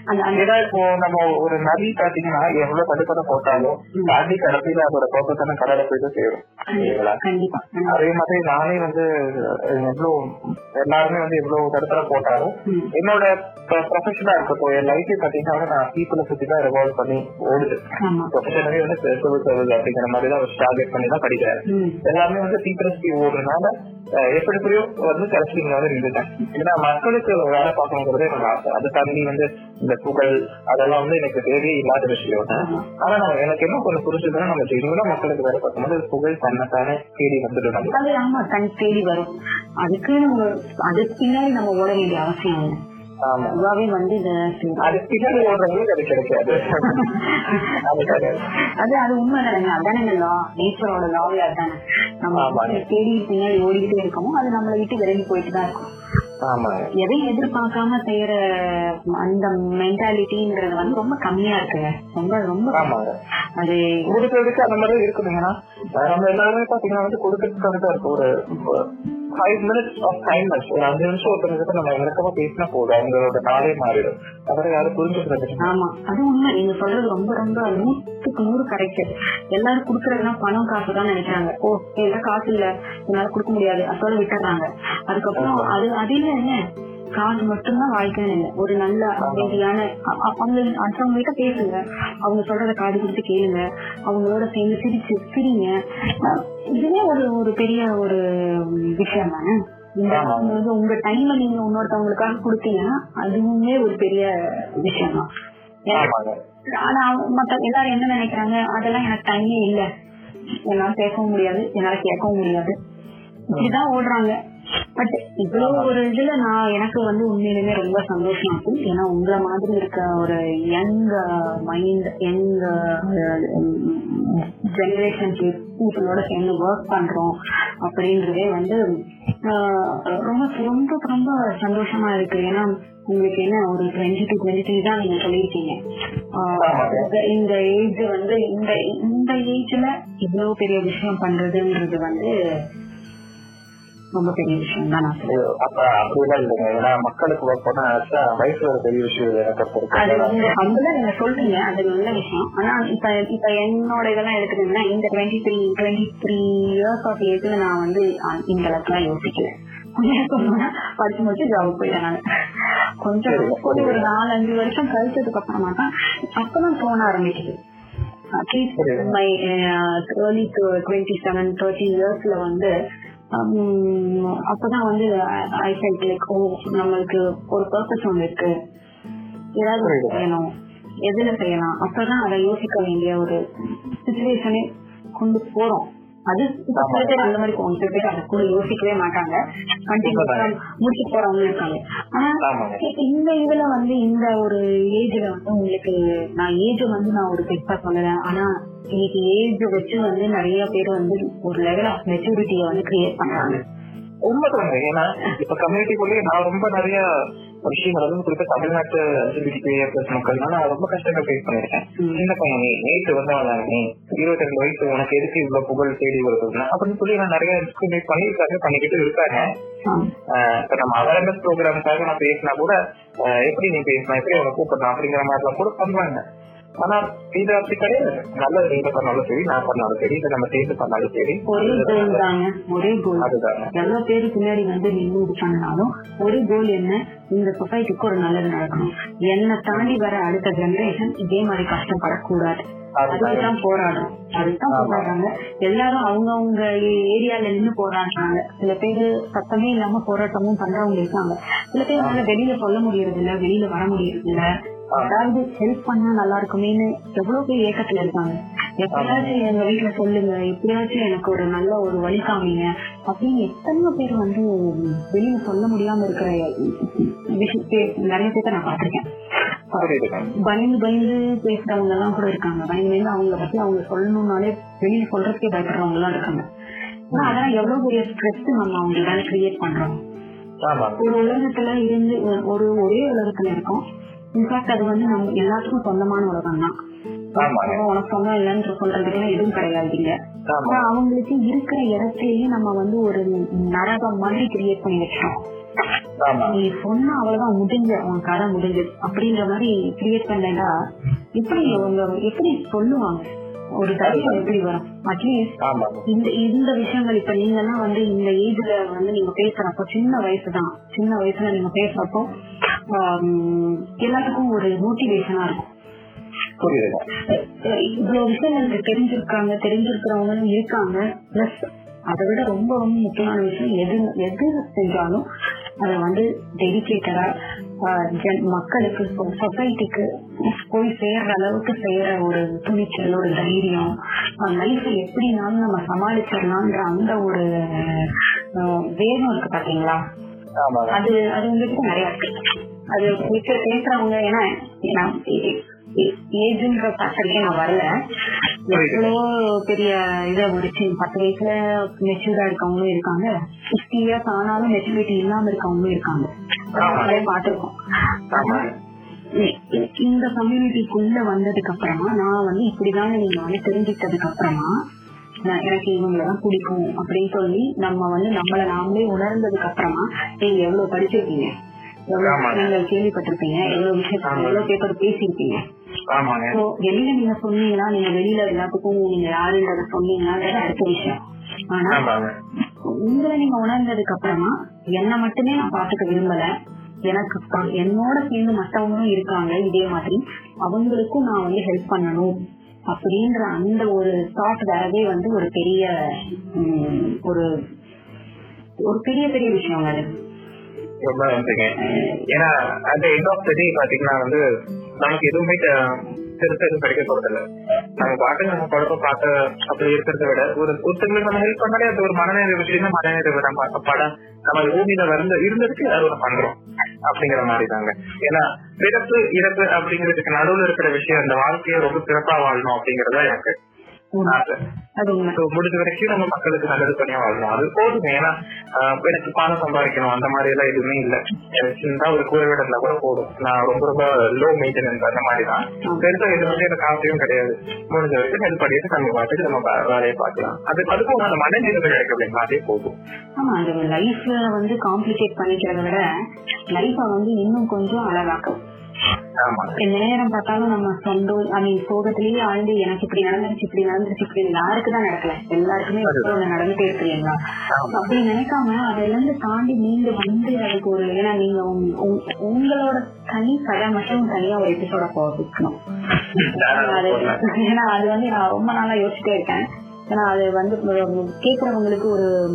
இப்போ நம்ம ஒரு நதி பாத்தீங்கன்னா எவ்வளவு தடுப்பதை போட்டாலும் தாண்டி கடைசியில அதோட பக்கத்தான கடலை போய் தான் சேரும் அதே மாதிரி நானே வந்து எவ்வளவு எல்லாருமே வந்து எவ்வளவு தடுப்பதை போட்டாலும். என்னோட ப்ரொஃபஷனா இருக்கட்டும் என் லைஃபே பாத்தீங்கன்னா நான் பீப்புளை சுத்தி தான் ரிவால்வ் பண்ணி ஓடுது. ப்ரொஃபஷனவே வந்து சிவில் சர்வீஸ் அப்படிங்கிற மாதிரி தான் டார்கெட் பண்ணி தான் படிக்கிறேன். எல்லாமே வந்து பீப்புளை சுத்தி ஓடுறதுனால எப்படி எப்படியோ வந்து கடைசி வந்து நின்றுட்டேன். ஏன்னா மக்களுக்கு வேலை பார்க்கணுங்கிறதே எனக்கு ஆசை. அதை தாண்டி வந்து இந்த புகழ் அதெல்லாம் வந்து எனக்கு தேவையே இல்லாத விஷயம். ஆனா நம்ம எனக்கு என்ன கொஞ்சம் புரிஞ்சதுன்னா நம்ம ஜெனியூனா மக்களுக்கு வேலை பார்க்கும்போது அது புகழ் தன்னைத்தானே தேடி வந்துடும் அது ஆமா தனி தேடி வரும். அதுக்கு நம்ம அதுக்கு பின்னாடி நம்ம ஓட வேண்டிய அவசியம் இல்லை. அதுவாவே வந்து. அது அது (laughs) அது அது அது உண்மை தானே. அதானே லா நேச்சரோட லாவே அதானே நம்ம. தேடி பின்னாடி ஓடிக்கிட்டே இருக்கோமோ அது நம்மளை விட்டு விலகி போயிட்டு தான் இருக்கும். எதையும் எதிர்பார்க்காம செய்யற அந்த மென்டாலிட்டிங்கிறது வந்து ரொம்ப கம்மியா இருக்குங்க ரொம்ப ரொம்ப அது கொடுக்கறதுக்கு அந்த மாதிரி இருக்குதுங்கன்னா நம்ம எல்லாருமே பாத்தீங்கன்னா வந்து கொடுக்கறதுக்காக தான் இருக்கு. ஒரு ஃபைவ் மினிட்ஸ் ஆஃப் டைம்னஸ் ஒரு அஞ்சு நிமிஷம் ஒருத்தவங்க நம்ம இறக்கமா பேசினா போதும். அவங்களோட நாளே மாறிடும். அதெல்லாம் யாரும் புரிஞ்சுக்கிறது. ஆமா. அது உண்மை. நீங்க சொல்றது ரொம்ப ரொம்ப நூற்றுக்கு நூறு கரெக்ட் எல்லாரும் குடுக்கறதுனா பணம் காசு தான் நினைக்கிறாங்க. ஓ என்கிட்ட காசு இல்ல. என்னால கொடுக்க முடியாது. அதோட விட்டுறாங்க. அதுக்கப்புறம் அது அது என்ன காசு மட்டும்தான் வாழ்க்கைன்னு இல்லை. ஒரு நல்ல அமைதியான அவங்க அடுத்தவங்க கிட்ட பேசுங்க. அவங்க சொல்றத காது கொடுத்து கேளுங்க. அவங்களோட சேர்ந்து சிரிச்சு சிரிங்க. இதுவே ஒரு ஒரு பெரிய ஒரு விஷயம் தானே? இந்த. வந்து உங்க டைமை நீங்க இன்னொருத்தவங்களுக்காக கொடுத்தீங்கன்னா அதுவுமே ஒரு பெரிய விஷயம் தான். ஆனா அவங்க- மத்த எல்லாரும் என்ன நினைக்கிறாங்க? அதெல்லாம் எனக்கு டைமே இல்ல. என்னால பேசவும் முடியாது. என்னால கேட்கவும் முடியாது. இப்படிதான் ஓடுறாங்க. பட் இவ்வளவு ஒரு இதுல நான் எனக்கு வந்து உண்மையிலுமே ரொம்ப சந்தோஷமா இருக்கும் ஏன்னா உங்களை மாதிரி இருக்க ஒரு யங் மைண்ட் யங் ஜெனரேஷன் பீப்புளோட சேர்ந்து ஒர்க் பண்றோம் அப்படின்றதே வந்து uh, ரொம்ப ரொம்ப ரொம்ப சந்தோஷமா இருக்கு. ஏன்னா உங்களுக்கு என்ன ஒரு டுவெண்ட்டி டு டுவெண்ட்டி த்ரீ தான் நீங்க சொல்லியிருக்கீங்க. Uh, இந்த- இந்த ஏஜ் வந்து இந்த இந்த ஏஜ்ல இவ்வளவு பெரிய விஷயம் பண்றதுன்றது வந்து ரொம்ப பெரிய விஷயம் தான் நான் அப்ப அப்படிலாம் இல்லைங்க. ஏன்னா மக்களுக்கு ஒர்க் பண்ண நினைச்சா வயசு ஒரு பெரிய விஷயம் எனக்கு அது. உங்க பங்குல நீங்க சொல்றீங்க. அது நல்ல விஷயம். ஆனா இப்ப இப்ப என்னோட இதெல்லாம் எடுத்துக்கிட்டீங்கன்னா இந்த twenty three twenty three years of ஏஜ்ல நான் வந்து இந்த அளவுக்குலாம் யோசிக்கல. படிச்சு முடிச்சு ஜாப் போயிட்டேன் நான். கொஞ்சம் ஒரு ஒரு நாலு அஞ்சு வருஷம் கழிச்சதுக்கு அப்புறமா தான் அப்பதான் தோண ஆரம்பிக்குது. At least my early twenty seven thirty இயர்ஸ்ல வந்து அப்பதான் வந்து ஐ ஃபெல்ட் லைக் ஓ நம்மளுக்கு ஒரு பர்பஸ் ஒன்று இருக்கு. ஏதாவது செய்யணும். எதுல செய்யலாம்? அப்பதான் அதை யோசிக்க வேண்டிய ஒரு சுச்சுவேஷனே கொண்டு போறோம். அது சில பேர் அந்த மாதிரி போகும் சில பேர் அதை கூட யோசிக்கவே மாட்டாங்க. கண்டிப்பா முடிச்சு போறவங்க இருக்காங்க. ஆனா இந்த இதுல வந்து இந்த ஒரு ஏஜ்ல வந்து உங்களுக்கு நான் ஏஜ் வந்து நான் ஒரு பெருசா சொல்லல. ஆனா இன்னைக்கு ஏஜ் வச்சு வந்து நிறைய பேர் வந்து ஒரு லெவல் ஆஃப் மெச்சூரிட்டியை வந்து கிரியேட் பண்றாங்க. உண்மைதாங்க. ஏன்னா இப்ப கம்யூனிட்டிக்குள்ளேயே நான் ரொம்ப நிறைய விஷயங்கள் வந்து குறிப்பா தமிழ்நாட்டு மக்கள் நான் ரொம்ப கஷ்டங்கள் ஃபேஸ் பண்ணிருக்கேன். சின்ன பையன் நேற்று வந்தவன் இருபத்தி ரெண்டு வயசு உனக்கு எதுக்கு இவ்வளவு புகழ் தேடி வருது அப்படின்னு சொல்லி நான் நிறைய டிஸ்கிரிமினேட் பண்ணியிருக்காங்க பண்ணிக்கிட்டு இருக்காங்க. இப்ப நம்ம அவேர்னஸ் ப்ரோக்ராமுக்காக நான் பேசினா கூட எப்படி நீ பேசணும் எப்படி உனக்கு கூப்பிடலாம் அப்படிங்கிற மாதிரிலாம் கூட பண்றாங்க ஆனா இது அப்படி கிடையாது. நல்லது நீங்க பண்ணாலும் சரி நான் பண்ணாலும் சரி இதை நம்ம சேர்ந்து பண்ணாலும் சரி. ஒரே கோல் தாங்க. ஒரே கோல் அதுதாங்க எவ்வளவு பேரு பின்னாடி வந்து நின்று இது பண்ணாலும் ஒரு கோல் என்ன இந்த சொசைட்டிக்கு ஒரு நல்லது நடக்கணும். என்னை தாண்டி வர அடுத்த ஜெனரேஷன் இதே மாதிரி கஷ்டப்படக்கூடாது. அதுதான். போராடும் அதுதான் போராடுறாங்க எல்லாரும் அவங்கவுங்க ஏரியால நின்னு போராடுறாங்க. சில பேரு சத்தமே இல்லாம போராட்டமும் பண்றவங்க இருக்காங்க. சில பேர் வெளியில சொல்ல முடியறது இல்ல வெளியில வர முடியறது இல்ல யாராவது ஹெல்ப் பண்ணா நல்லா இருக்குமேன்னு எவ்வளவு பேர் ஏக்கத்துல இருக்காங்க? எப்படியாச்சும் எங்க வீட்டுல சொல்லுங்க எப்படியாச்சும் எனக்கு ஒரு நல்ல ஒரு வழி காமிங்க அப்படின்னு எத்தனை பேர் வந்து வெளியில சொல்ல முடியாம இருக்கிற விஷயம் பேர் நிறைய பேர்த்த நான் பாத்திருக்கேன் பயந்து பயந்து பேசுறவங்க எல்லாம் கூட இருக்காங்க. பயந்து பயந்து அவங்கள பத்தி அவங்க சொல்லணும்னாலே வெளியில சொல்றதுக்கே பயப்படுறவங்க எல்லாம் இருக்காங்க. ஆனா அதெல்லாம் எவ்வளவு பெரிய ஸ்ட்ரெஸ் நம்ம அவங்களால கிரியேட் பண்றோம் ஒரு உலகத்துல இருந்து ஒரு ஒரே உலகத்துல இருக்கோம். இன்ஃபேக்ட் அது வந்து நம்ம எல்லாத்துக்கும் சொந்தமான உலகம் தான். உனக்கு சொந்தம் இல்லைன்னு சொல்றதுக்கு எதுவும் கிடையாது இங்க ஆமா. ஆனா அவங்களுக்கு இருக்கிற இடத்துலயே நம்ம வந்து ஒரு நரகம் மாதிரி கிரியேட் பண்ணி வச்சிட்டோம். ஆமா. நீ சொன்னா அவ்வளவுதான் முடிஞ்ச உன் கதை முடிஞ்சது அப்படின்ற மாதிரி கிரியேட் பண்ணா எப்படி அவங்க எப்படி சொல்லுவாங்க? ஒரு தைரியம் எப்படி வரும்? அட்லீஸ்ட் இந்த இந்த விஷயங்கள் இப்ப நீங்க எல்லாம் வந்து இந்த ஏஜ்ல வந்து நீங்க பேசுறப்போ சின்ன வயசு தான் சின்ன வயசுல நீங்க பேசுறப்போ எல்லாத்துக்கும் ஒரு மோட்டிவேஷனா இருக்கும். இவ்வளவு விஷயங்கள் தெரிஞ்சிருக்காங்க தெரிஞ்சிருக்கிறவங்களும் இருக்காங்க. பிளஸ் அதை விட ரொம்ப ரொம்ப முக்கியமான விஷயம் எது எது செஞ்சாலும் அதை வந்து டெடிக்கேட்டடா மக்களுக்கு சொசைட்டிக்கு போய் சேர்ற அளவுக்கு செய்யற ஒரு துணிச்சல் ஒரு தைரியம் லைஃப் எப்படினாலும் நம்ம சமாளிச்சிடலாம்ன்ற அந்த ஒரு வேகம் இருக்கு பாத்தீங்களா? அது அது உங்ககிட்ட நிறைய இருக்கு. அது பேச பேசுறவங்க ஏன்னா ஏஜ்ன்ற ஃபேக்டரியே நான் வரல. எவ்வளோ பெரிய இதை முடிச்சு பத்து வயசுல மெச்சூர்டா இருக்கவங்களும் இருக்காங்க. சிக்ஸ்டி இயர்ஸ் ஆனாலும் மெச்சூரிட்டி இல்லாம இருக்கவங்களும் இருக்காங்க. அதே இ- இந்த கம்யூனிட்டிக்குள்ள வந்ததுக்கு அப்புறமா நான் வந்து இப்படிதான் நீங்க வந்து தெரிஞ்சுக்கிட்டதுக்கு அப்புறமா எனக்கு இவங்களதான் பிடிக்கும் அப்படின்னு சொல்லி நம்ம வந்து நம்மள நாமளே உணர்ந்ததுக்கு அப்புறமா நீங்க எவ்வளவு படிச்சிருக்கீங்க? விஷயங்கள் கேள்விப்பட்டிருப்பீங்க. எவ்வளவு விஷயத்த. எவ்வளவு பேப்பர் So, வெளியில நீங்க சொன்னீங்கன்னா நீங்க வெளியில எல்லாத்துக்கும் நீங்க யாருன்றத சொன்னீங்கன்னா அடுத்த விஷயம். ஆனா உங்களை நீங்க உணர்ந்ததுக்கு அப்புறமா என்ன மட்டுமே நான் பாத்துக்க விரும்பல. எனக்கு என்னோட சேர்ந்து மத்தவங்களும் இருக்காங்க இதே மாதிரி அவங்களுக்கும் நான் வந்து ஹெல்ப் பண்ணணும் அப்படின்ற அந்த ஒரு தாட் வரவே வந்து ஒரு பெரிய ஒரு ஒரு பெரிய பெரிய விஷயம் அது. ரொம்ப நன்றிங்க. ஏன்னா அந்த எண்ட் ஆஃப் த பாத்தீங்கன்னா வந்து நமக்கு எதுவுமே தெ- எதுவும் கிடைக்க போறதில்ல. நம்ம பாட்டு நம்ம குழப்ப பார்த்த அப்படி இருக்கிறத விட ஒரு ஒருத்தங்களுக்கு நம்ம ஹெல்ப் பண்ணாலே அது ஒரு மனநிறைவு விஷயம் மனநிறைவு நம்ம படம் நம்ம பூமியில வந்து இருந்ததுக்கு அது ஒரு பண்றோம். அப்படிங்கிற மாதிரி தாங்க ஏன்னா பிறப்பு இறப்பு அப்படிங்கிறதுக்கு நடுவுல இருக்கிற விஷயம் அந்த வாழ்க்கையை ரொம்ப சிறப்பா வாழணும் அப்படிங்கறத எனக்கு. முடிஞ்ச வரைக்கும் நம்ம மக்களுக்கு நல்லது பண்ணியா வாழணும். அது போதும். ஏன்னா எனக்கு பணம் சம்பாதிக்கணும். அந்த மாதிரி எல்லாம் எதுவுமே இல்ல. சின்னதா ஒரு கூரை வீடு இருந்தா கூட போதும். நான் ரொம்ப ரொம்ப லோ மெயின்டெனன்ஸ் அந்த மாதிரி தான் பெருசா இது வந்து எனக்கு ஆசையும் கிடையாது. முடிஞ்ச வரைக்கும் ஹெல்ப் பண்ணிட்டு நம்ம பார்த்துட்டு நம்ம வேலையை பார்க்கலாம். அது அதுக்கும் அந்த மன நிறைவு கிடைக்கும் அப்படின்னா அதே போதும். ஆமா அது லைஃப்ல வந்து காம்ப்ளிகேட் பண்ணிக்கிறத விட லைஃப வந்து இன்னும் கொஞ்சம் அழகாக்கும். நேரம் பார்த்தாலும் நம்ம சொந்த ஐ மீன் சோகத்திலேயே ஆழ்ந்து எனக்கு இப்படி நடந்துருச்சு இப்படி நடந்துருச்சு இப்படி யாருக்கு தான் நடக்கல. எல்லாருக்குமே நடந்துட்டே இருக்கு இல்லைங்களா. அப்படி நினைக்காம அதுல இருந்து தாண்டி நீங்க வந்து அதுக்கு ஒரு ஏன்னா நீங்க உங்க- உங்க- உங்களோட தனி கதை மட்டும் தனியா ஒரு எபிசோட போகணும். அது ஏன்னா அது வந்து நான் ரொம்ப நாளா யோசிச்சுட்டே இருக்கேன். ஏன்னா அது வந்து கேக்குறவங்களுக்கு ஒரு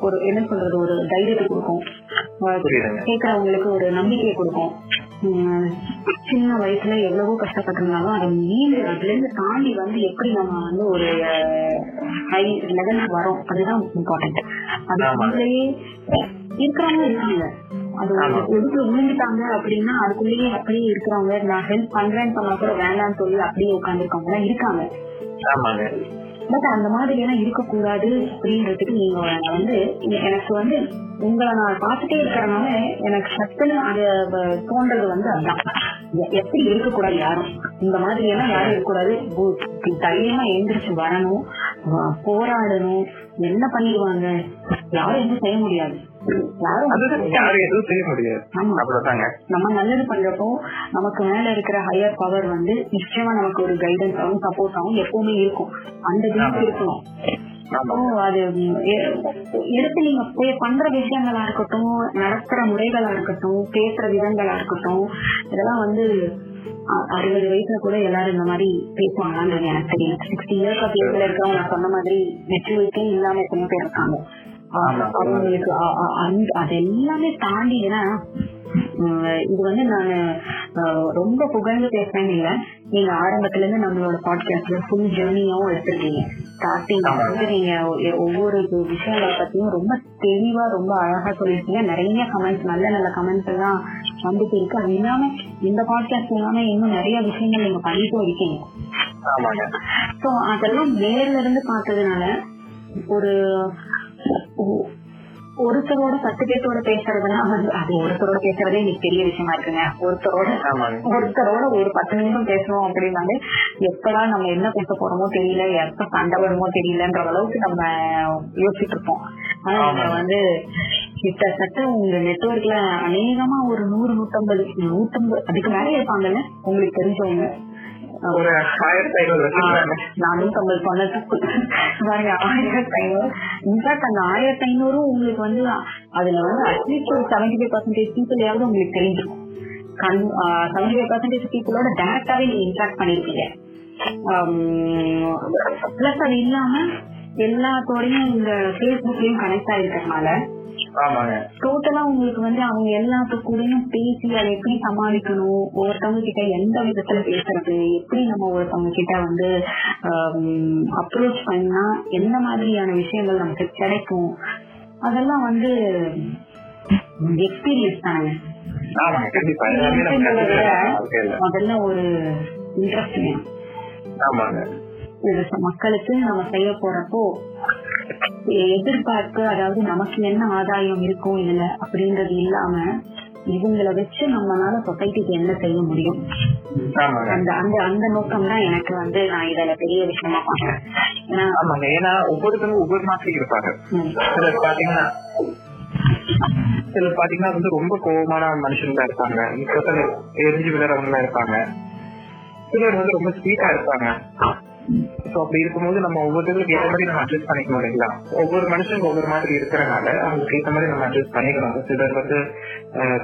ஒரு என்ன சொல்றது ஒரு தைரியத்தை கொடுக்கும். புரியுதுங்க. கேக்குறவங்களுக்கு ஒரு நம்பிக்கையை கொடுக்கும். சின்ன வயசுல எவ்வளவோ கஷ்டப்பட்டிருந்தாலும் அதை மீண்டு அதுல இருந்து தாண்டி வந்து எப்படி நம்ம வந்து ஒரு ஹை லெவலுக்கு வரோம். அதுதான் இம்பார்ட்டன்ட் அது ஆமாங்க. அதுலயே இருக்கிறவங்க இருக்காங்க. அது. எதுக்கு விழுந்துட்டாங்க அப்படின்னா அதுக்குள்ளேயே அப்படியே இருக்கிறவங்க நான் ஹெல்ப் பண்றேன்னு சொன்னா கூட வேண்டாம்னு சொல்லி அப்படியே உட்காந்துருக்கவங்க இருக்காங்க. பட் அந்த மாதிரி எல்லாம் இருக்கக்கூடாது அப்படின்றதுக்கு நீங்க வந்து எனக்கு வந்து உங்களை நான் பார்த்துட்டே இருக்கிறனால எனக்கு சத்துன்னு அது தோன்றது வந்து அதுதான் எப்படி இருக்கக்கூடாது யாரும்? இந்த மாதிரி எல்லாம் யாரும் இருக்கக்கூடாது. தைரியமா எழுந்திரிச்சு வரணும் போராடணும். என்ன பண்ணிடுவாங்க? யாரும் எதுவும் செய்ய முடியாது. அதுதான் யாரும் எதுவும் செய்ய முடியாது. ஆமா. அவ்வளவுதாங்க. நம்ம நல்லது பண்றப்போ நமக்கு மேல இருக்கிற ஹையர் பவர் வந்து நிச்சயமா நமக்கு ஒரு கைடன்ஸ் ஆகும் சப்போர்ட் ஆகும் எப்பவுமே இருக்கும். அந்த திங்ஸ் இருக்கணும். அது எடுத்து நீங்க பே- பண்ற விஷயங்களா இருக்கட்டும் நடத்துற முறைகளா இருக்கட்டும் பேசுற விதங்களா இருக்கட்டும் இதெல்லாம் வந்து அறுபது வயசுல கூட எல்லாரும் இந்த மாதிரி பேசுவாங்களான்றது எனக்கு தெரியும் சிக்ஸ்டி இயர்ஸ் ஆஃப் ஏஜ்ல இருக்கவங்க நான் சொன்ன மாதிரி மெச்சூரிட்டி இல்லாம எத்தனை பேர் இருக்காங்க. அவங்களுக்கு அ- அ- அந்த அது எல்லாமே தாண்டி ஏன்னா இது வந்து நான் ரொம்ப புகழ்ந்து பேசுறேன்னு இல்ல. நீங்க ஆரம்பத்துல இருந்து நம்மளோட பாட்காஸ்ட்ல ஃபுல் ஜேர்னியாவும் எடுத்திருக்கீங்க. ஸ்டார்டிங். வந்து நீங்க ஒவ்வொரு விஷயங்களை பத்தியும் ரொம்ப தெளிவா ரொம்ப அழகா சொல்லியிருக்கீங்க. நிறைய கமெண்ட்ஸ் நல்ல நல்ல கமெண்ட்ஸ் எல்லாம் வந்துட்டு இருக்கு. அது இல்லாம இந்த பாட்காஸ்ட் இல்லாம இன்னும் நிறைய விஷயங்கள் நீங்க பண்ணிட்டும் இருக்கீங்க. சோ அதெல்லாம் நேர்ல இருந்து பார்த்ததுனால ஒரு ஒருத்தரோட பத்து பேர்த்தோட பேசுறதுனா வந்து அது ஒருத்தரோட பேசுறதே எனக்கு பெரிய விஷயமா இருக்குங்க. ஒருத்தரோட ஒருத்தரோட ஒரு பத்து நிமிஷம் பேசணும் அப்படின்னாலே எப்படா நம்ம என்ன பேச போறோமோ தெரியல எப்ப சண்டை வருமோ தெரியலன்ற அளவுக்கு நம்ம யோசிச்சுட்டு இருப்போம். ஆனா ஆமாங்க. வந்து கிட்டத்தட்ட உங்க நெட்வொர்க்ல அநேகமா ஒரு நூறு நூத்தம்பது நூத்தம்பது அதுக்கு மேலே இருப்பாங்கல்ல உங்களுக்கு தெரிஞ்சவங்க. ஒரு ஐநூறு வச்சுருக்காங்க நானூத்தம்பது சொன்னது ஆயிரத்தி ஐநூறு. இன்ஃபேக்ட் அந்த ஆயிரத்தி ஐநூறும் உங்களுக்கு வந்து அதுல வந்து அட்லீஸ்ட் ஒரு செவன்டி ஃபைவ் பர்சன்டேஜ் பீப்புளையாவது உங்களுக்கு தெரிஞ்சிருக்கும். கண் செவன்டி ஃபைவ் பர்சன்டேஜ் பீப்புளோட டேரக்டாவே நீங்க இன்ட்ராக்ட் பண்ணிருக்கீங்க. பிளஸ் அது இல்லாம எல்லாத்தோடையும் இந்த ஃபேஸ்புக்லயும் கனெக்ட் ஆயிருக்கறதுனால ஆமாங்க டோட்டலா உங்களுக்கு வந்து அவங்க எல்லாத்து கூடயும் பேசி அதை எப்படி சமாளிக்கணும்? ஒவ்வொருத்தவங்க கிட்ட எந்த விதத்துல பேசுறது? எப்படி நம்ம ஒருத்தவங்க கிட்ட வந்து அப்ரோச் பண்ணா எந்த மாதிரியான விஷயங்கள் நமக்கு கிடைக்கும்? அதெல்லாம் வந்து எக்ஸ்பீரியன்ஸ் தானே? முதல்ல ஒரு இன்ட்ரெஸ்ட் வேணும். ஆமாங்க. இது ச- மக்களுக்கு நம்ம செய்ய போறப்போ எதிர்பார்ப்பு அதாவது நமக்கு என்ன ஆதாயம் இருக்கும் இதுல அப்படின்றது இல்லாம இவங்கள வச்சு நம்மளால சொசைட்டிக்கு என்ன செய்ய முடியும்? அந்த அந்த அந்த நோக்கம் தான் எனக்கு வந்து நான் இதுல பெரிய விஷயமா பாக்குறேன் ஏன்னா ஆமாங்க. ஏன்னா ஒவ்வொருத்தரும் ஒவ்வொரு மாதிரி இருப்பாங்க. சிலர் பாத்தீங்கன்னா சிலர் பாத்தீங்கன்னா வந்து ரொம்ப கோபமான மனுஷங்களா இருப்பாங்க. எரிஞ்சு விழுறவங்களா இருப்பாங்க. சிலர் வந்து ரொம்ப ஸ்வீட்டா இருப்பாங்க. சோ அப்படி இருக்கும்போது நம்ம ஒவ்வொருத்தருக்கு ஏற்ற மாதிரி நம்ம அட்ஜஸ்ட் பண்ணிக்கணும் இல்லைங்களா? ஒவ்வொரு மனுஷனுக்கு ஒவ்வொரு மாதிரி இருக்கிறனால அவங்களுக்கு ஏற்ற மாதிரி நம்ம அட்ஜஸ்ட் பண்ணிக்கணும். சிலர் வந்து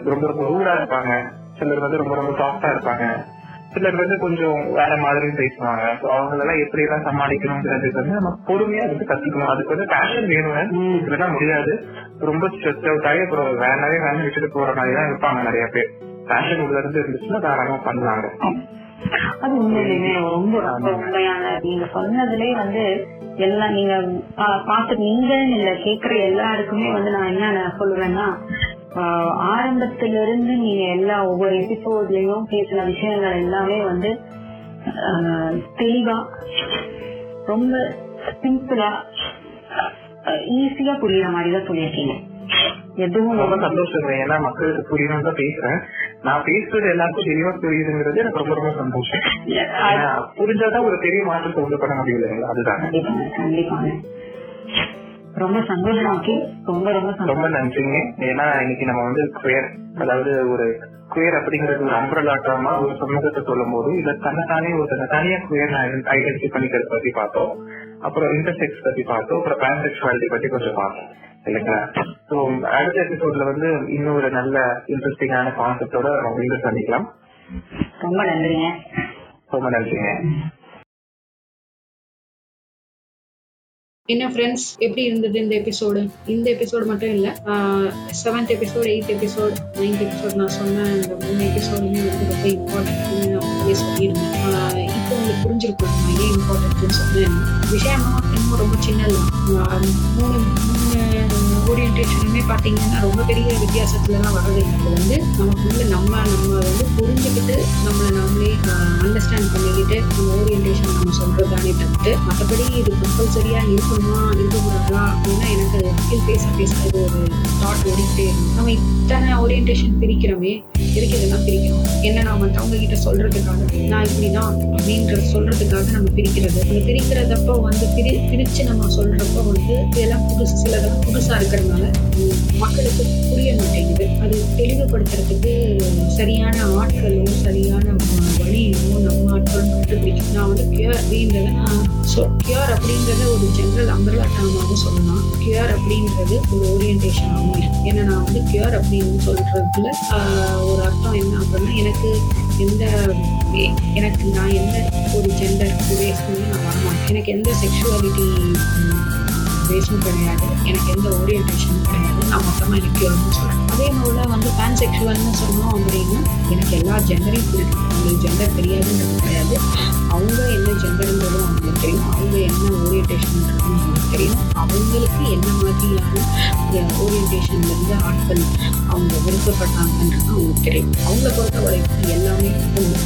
ரொம்ப ரொம்ப ரூடா இருப்பாங்க. சிலர் வந்து ரொம்ப ரொம்ப சாஃப்டா இருப்பாங்க. சிலர் வந்து கொஞ்சம் வேற மாதிரி பேசுவாங்க. So அவங்களெல்லாம் எப்படி எல்லாம் சமாளிக்கணுங்கிறது வந்து நம்ம பொறுமையா வந்து கத்துக்கணும். அதுக்கு வந்து பேஷன் வேணும் ம். இதெல்லாம் முடியாது. ரொம்ப ஸ்ட்ரெஸ் அவுட் ஆகி அப்புறம் வேணவே வேணும் விட்டுட்டு போற மாதிரி தான் இருப்பாங்க நிறைய பேர். பேஷன் உள்ள இருந்து இருந்துச்சுன்னா தாராளமா பண்ணலாங்க. அது உண்மையிலுமே ரொம்ப ரொம்ப உண்மையான நீங்க சொன்னதுலயே வந்து எல்லாம் நீங்க பா- பார்த்து நீங்க இல்ல கேக்குற எல்லாருக்குமே வந்து நான் என்ன சொல்லுவேன்னா ஆரம்பத்துல இருந்து நீங்க எல்லா ஒவ்வொரு எபிசோட்லயும் பேசின விஷயங்கள் எல்லாமே வந்து தெளிவா ரொம்ப சிம்பிளா ஈஸியா புரியுற மாதிரி தான் சொல்லியிருக்கீங்க. எதுவும் ரொம்ப சந்தோஷம் ஏன்னா மக்களுக்கு புரியணும் தான் பேசுறேன். நான் பேசுறது எல்லாருக்கும் தெளிவா புரியுதுங்கிறது எனக்கு ரொம்ப ரொம்ப சந்தோஷம். புரிஞ்சாதான் ஒரு பெரிய மாற்றத்தை உண்டு பண்ண முடியும் இல்லைங்களா? அதுதான். கண்டிப்பாங்க ரொம்ப சந்தோஷம் ரொம்ப ரொம்ப ரொம்ப நன்றிங்க. ஏன்னா இன்னைக்கு நம்ம வந்து குயர் அதாவது ஒரு குயர் அப்படிங்கிறது ஒரு அம்பரலாட்டமா ஒரு சமூகத்தை சொல்லும் போது இல்ல தன்னைத்தானே ஒரு தன்னைத்தானே குயர் ஐடென்டிஃபை பண்ணிக்கிறது பத்தி பார்த்தோம். அப்புறம் இன்டர்செக்ஸ் பத்தி பார்த்தோம். அப்புறம் பேன்செக்சுவாலிட்டி பத்தி கொஞ்சம் பார்த்தோம். இல்லைங்களா சோ அடுத்த எபிசோட்ல வந்து இன்னொரு நல்ல இன்ட்ரெஸ்டிங்கான கான்செப்டோட மீண்டும் சந்திக்கலாம். ரொம்ப நன்றிங்க. ரொம்ப நன்றிங்க. என்ன ஃப்ரெண்ட்ஸ் எப்படி இருந்தது இந்த எபிசோடு இந்த எபிசோடு மட்டும் இல்லை seventh episode eighth episode ninth episode நான் சொன்ன இந்த மூணு எபிசோடுமே வந்து ரொம்ப இம்பார்ட்டன்ட்னு நான் உங்களே சொல்லியிருந்தேன். ஆஹ் இப்போ உங்களுக்கு புரிஞ்சிருக்கும் ஏன் இம்பார்ட்டன்ட்னு சொன்னேன். விஷயமா இன்னும் ரொம்ப சின்னது தான். மூணு மூணு ஓரியன்டேஷனுமே பார்த்தீங்கன்னா ரொம்ப பெரிய வித்தியாசத்துலலாம் வரது இது வந்து நமக்குள்ள நம்ம நம்ம வந்து புரிஞ்சுக்கிட்டு நம்மளை நம்மளே அண்டர்ஸ்டாண்ட் பண்ணிக்கிட்டு நம்ம ஓரியன்டேஷன் நம்ம சொல்றதானே தவிர்த்து மற்றபடி இது கம்பல்சரியாக இருக்கணுமா இருக்கக்கூடாதா அப்படின்னா எனக்கு ஸ்கில் பேச பேச இது ஒரு தாட் ஓடிக்கிட்டே இருக்கும். நம்ம இத்தனை ஓரியன்டேஷன் பிரிக்கிறோமே எதுக்கு இதெல்லாம் பிரிக்கிறோம். என்ன நான் மற்றவங்க கிட்ட சொல்றதுக்காக நான் இப்படிதான் அப்படின்றது சொல்றதுக்காக நம்ம பிரிக்கிறது. அந்த பிரிக்கிறதப்போ வந்து பிரி பிரித்து நம்ம சொல்றப்போ வந்து இதெல்லாம் புதுசு சிலதெல்லாம் புதுசாக இருக்கிற இருக்கிறதுனால மக்களுக்கு புரிய மாட்டேங்குது. அது தெளிவுபடுத்துறதுக்கு சரியான ஆட்களும் சரியான வழியும் நம்ம ஆட்கள் கண்டுபிடிச்சு நான் வந்து கியூர் அப்படின்றத நான் கியூர் அப்படின்றத ஒரு ஜென்ரல் அம்பர்லா டேர்மாகவும் சொல்லலாம். கியூர் அப்படின்றது ஒரு ஓரியன்டேஷனாகவும் இருக்கு. ஏன்னா நான் வந்து கியூர் அப்படின்னு சொல்றதுல ஒரு அர்த்தம் என்ன அப்படின்னா எனக்கு எந்த எனக்கு நான் எந்த ஒரு ஜெண்டர் பேஸ்மே நான் வரமாட்டேன். எனக்கு எந்த செக்ஷுவாலிட்டி பேஸும் கிடையாது. எனக்கு எந்த ஓரியன்டேஷனும் கிடையாது. நான் மொத்தமாக நிற்கிறோம்னு சொல்கிறேன் அதே போல் வந்து பேன் செக்ஷுவல்னு சொன்னோம் அப்படின்னா எனக்கு எல்லா ஜெண்டரையும் பிடிக்கும் அவங்களுக்கு ஜெண்டர் தெரியாதுன்றது கிடையாது. அவங்க என்ன ஜெண்டருங்கிறதும் அவங்களுக்கு தெரியும். அவங்க என்ன ஓரியன்டேஷன்ன்றதும் அவங்களுக்கு தெரியும். அவங்களுக்கு என்ன மாதிரியான ஓரியன்டேஷன்லேருந்து ஆட்கள் அவங்க விருப்பப்பட்டாங்கன்றது அவங்களுக்கு தெரியும். அவங்கள பொறுத்த வரைக்கும் எல்லாமே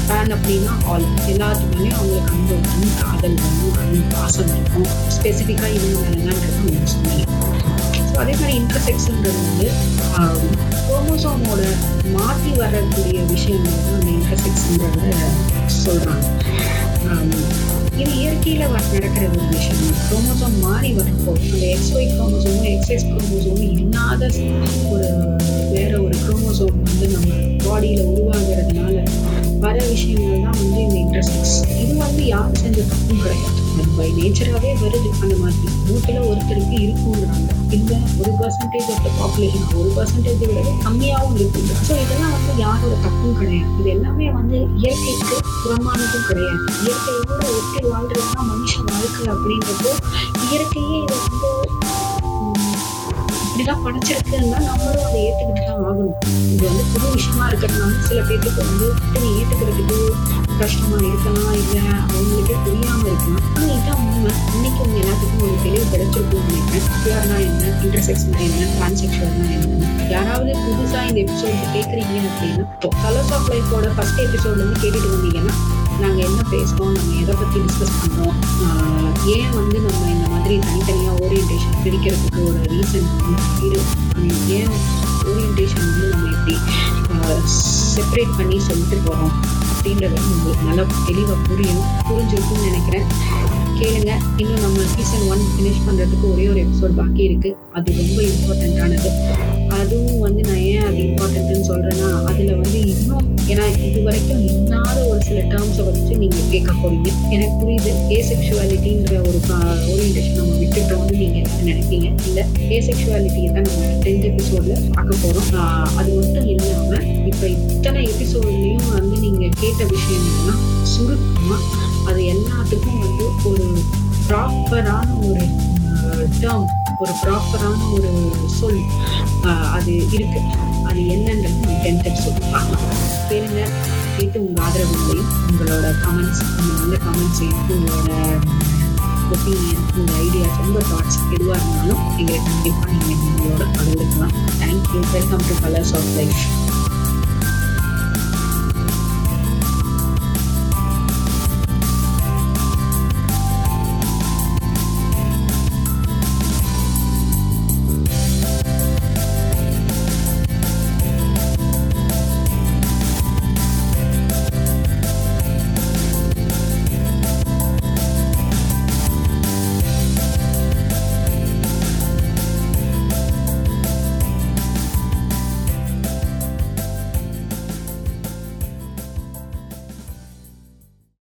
ஃபேன் அப்படின்னா ஆல் எல்லாத்துக்குமே அவங்களுக்கு அன்பு வரும் காதல் வரும் அன்பு பாசம் இருக்கும். ஸ்பெசிஃபிக்காக இவங்க என்னன்றது ஸோ அதே மாதிரி இன்டர்செக்ஷன்றது வந்து குரோமோசோமோட மாற்றி வரக்கூடிய விஷயங்கள் தான் அந்த இன்டர்செக்ஷன்றத சொல்கிறாங்க இது இயற்கையில் வ- நடக்கிற ஒரு விஷயம் குரோமோசோம் மாறி வரப்போ அந்த எக்ஸ்ஒய் குரோமோசோமும் எக்ஸ்எக்ஸ் குரோமோசோமும் இல்லாத ஒரு வேற ஒரு குரோமோசோம் வந்து நம்ம பாடியில் உருவாகிறதுனால வர விஷயங்கள் தான் வந்து இந்த இன்டர்செக்ஸ் இது வந்து யார் செஞ்ச தப்பும் கிடையாது. அது பை நேச்சராகவே வருது அந்த மாதிரி. நூற்றில் ஒருத்தருக்கு இருக்குங்கிறாங்க இல்லை ஒரு பர்சன்டேஜ் ஆஃப் த பாப்புலேஷன் ஒரு பர்சன்டேஜ் விட கம்மியாகவும் இருக்குங்க ஸோ இதெல்லாம் வந்து யாரோட தப்பும் கிடையாது. இது எல்லாமே வந்து இயற்கைக்கு புறமானதும் கிடையாது. இயற்கையோட ஒட்டி வாழ்றதுதான் மனுஷ வாழ்க்கை அப்படின்றப்போ இயற்கையே இதை வந்து உம், இப்படிதான் படைச்சிருக்குன்னா நம்மளும் அதை ஏற்றுக்கிட்டு தான் ஆகணும். இது வந்து புது விஷயமா இருக்கிறதுனால சில பேருக்கு வந்து நீ ஏத்துக்கிறதுக்கு கஷ்டமா இருக்கலாம் இல்லை அவங்களுக்கு புரியாம இருக்கலாம். ஆனா இதான் உண்மை இன்னைக்கு உங்க எல்லாத்துக்கும் ஒரு தெளிவு கிடைச்சிருக்கும் நினைக்கிறேன். பியூர்னா என்ன? இன்டர்செக்ஸ்னா என்ன? டிரான்செக்ஷன் என்ன? யாராவது புதுசா இந்த எபிசோட் கேக்குறீங்க அப்படின்னா கலர்ஸ் ஆஃப் லைஃபோட ஃபர்ஸ்ட் எபிசோட்ல இருந்து கேட்டுட்டு வந்தீங்கன்னா நாங்க என்ன பேசுறோம் நம்ம எதை பத்தி டிஸ்கஸ் பண்ணோம் ஏன் வந்து நம்ம இந்த மாதிரி தனித்தனியா ஓரியன்டேஷன் பிரிக்கிறதுக்கு ஒரு ரீசன் இரு ஏன் ஓரியன்டேஷன் வந்து நம்ம எப்படி செப்பரேட் பண்ணி சொல்லிட்டு போகிறோம் அப்படின்றது உங்களுக்கு நல்லா தெளிவாக புரியும் புரிஞ்சிருக்கும்னு நினைக்கிறேன். கேளுங்க. இன்னும் நம்ம சீசன் ஒன் ஃபினிஷ் பண்ணுறதுக்கு ஒரே ஒரு எபிசோட் பாக்கி இருக்கு. அது ரொம்ப இம்பார்ட்டண்ட்டானது அதுவும் வந்து நான் ஏன் அது இம்பார்ட்டன்ட்னு சொல்கிறேன்னா அதில் வந்து இன்னும் ஏன்னா இது வரைக்கும் இல்லாத ஒரு சில டேர்ம்ஸை வச்சு நீங்கள் கேட்க போறீங்க. எனக்கு புரியுது. ஏசெக்சுவாலிட்டின்ற ஒரு ஓரியன்டேஷன் நம்ம விட்டுட்டோம்னு நீங்கள் நினைப்பீங்க. இல்லை ஏ செக்ஷுவாலிட்டியை தான் நம்ம டென்த் எபிசோடில் பார்க்க போகிறோம் அது மட்டும் இல்லாமல் இப்போ இத்தனை எபிசோட்லயும் வந்து நீங்கள் கேட்ட விஷயங்கள்லாம் சுருக்கமாக அது எல்லாத்துக்கும் வந்து ஒரு ப்ராப்பரான ஒரு டேர்ம் ஒரு ப்ராப்பரான ஒரு சொல் அது இருக்கு. அது என்னன்றது நம்ம டென்த் எபிசோட் பார்க்கலாம். பெருங்க கேட்டு உங்கள் ஆதரவுகளையும் உங்களோட கமெண்ட்ஸ் உங்கள் நல்ல கமெண்ட்ஸையும் உங்களோட ஒப்பீனியன் உங்கள் ஐடியாஸ் உங்கள் தாட்ஸ் எதுவாக இருந்தாலும் எங்களுக்கு கண்டிப்பாக நீங்கள் உங்களோட பகிர்ந்துக்கலாம். Thank you welcome to colours of life